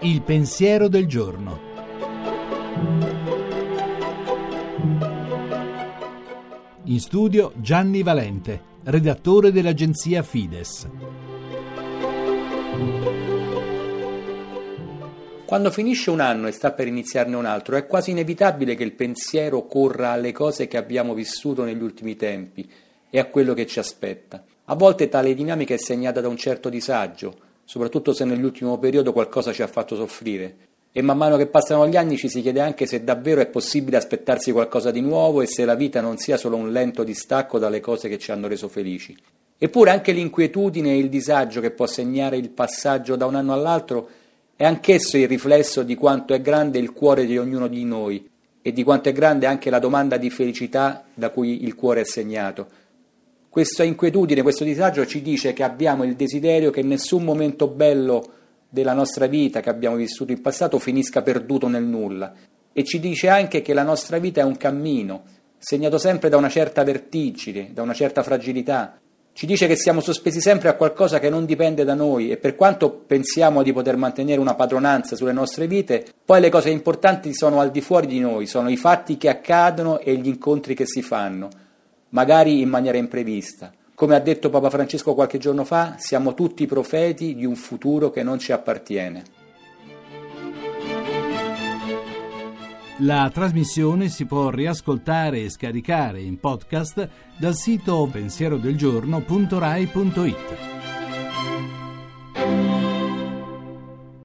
Il pensiero del giorno. In studio Gianni Valente, redattore dell'agenzia Fides. Quando finisce un anno e sta per iniziarne un altro, è quasi inevitabile che il pensiero corra alle cose che abbiamo vissuto negli ultimi tempi e a quello che ci aspetta. A volte tale dinamica è segnata da un certo disagio, soprattutto se nell'ultimo periodo qualcosa ci ha fatto soffrire. E man mano che passano gli anni ci si chiede anche se davvero è possibile aspettarsi qualcosa di nuovo e se la vita non sia solo un lento distacco dalle cose che ci hanno reso felici. Eppure anche l'inquietudine e il disagio che può segnare il passaggio da un anno all'altro è anch'esso il riflesso di quanto è grande il cuore di ognuno di noi e di quanto è grande anche la domanda di felicità da cui il cuore è segnato questa inquietudine, questo disagio ci dice che abbiamo il desiderio che nessun momento bello della nostra vita che abbiamo vissuto in passato finisca perduto nel nulla e ci dice anche che la nostra vita è un cammino, segnato sempre da una certa vertigine, da una certa fragilità. Ci dice che siamo sospesi sempre a qualcosa che non dipende da noi e per quanto pensiamo di poter mantenere una padronanza sulle nostre vite, poi le cose importanti sono al di fuori di noi, sono i fatti che accadono e gli incontri che si fanno magari in maniera imprevista. Come ha detto Papa Francesco qualche giorno fa, siamo tutti profeti di un futuro che non ci appartiene. La trasmissione si può riascoltare e scaricare in podcast dal sito pensierodelgiorno.rai.it.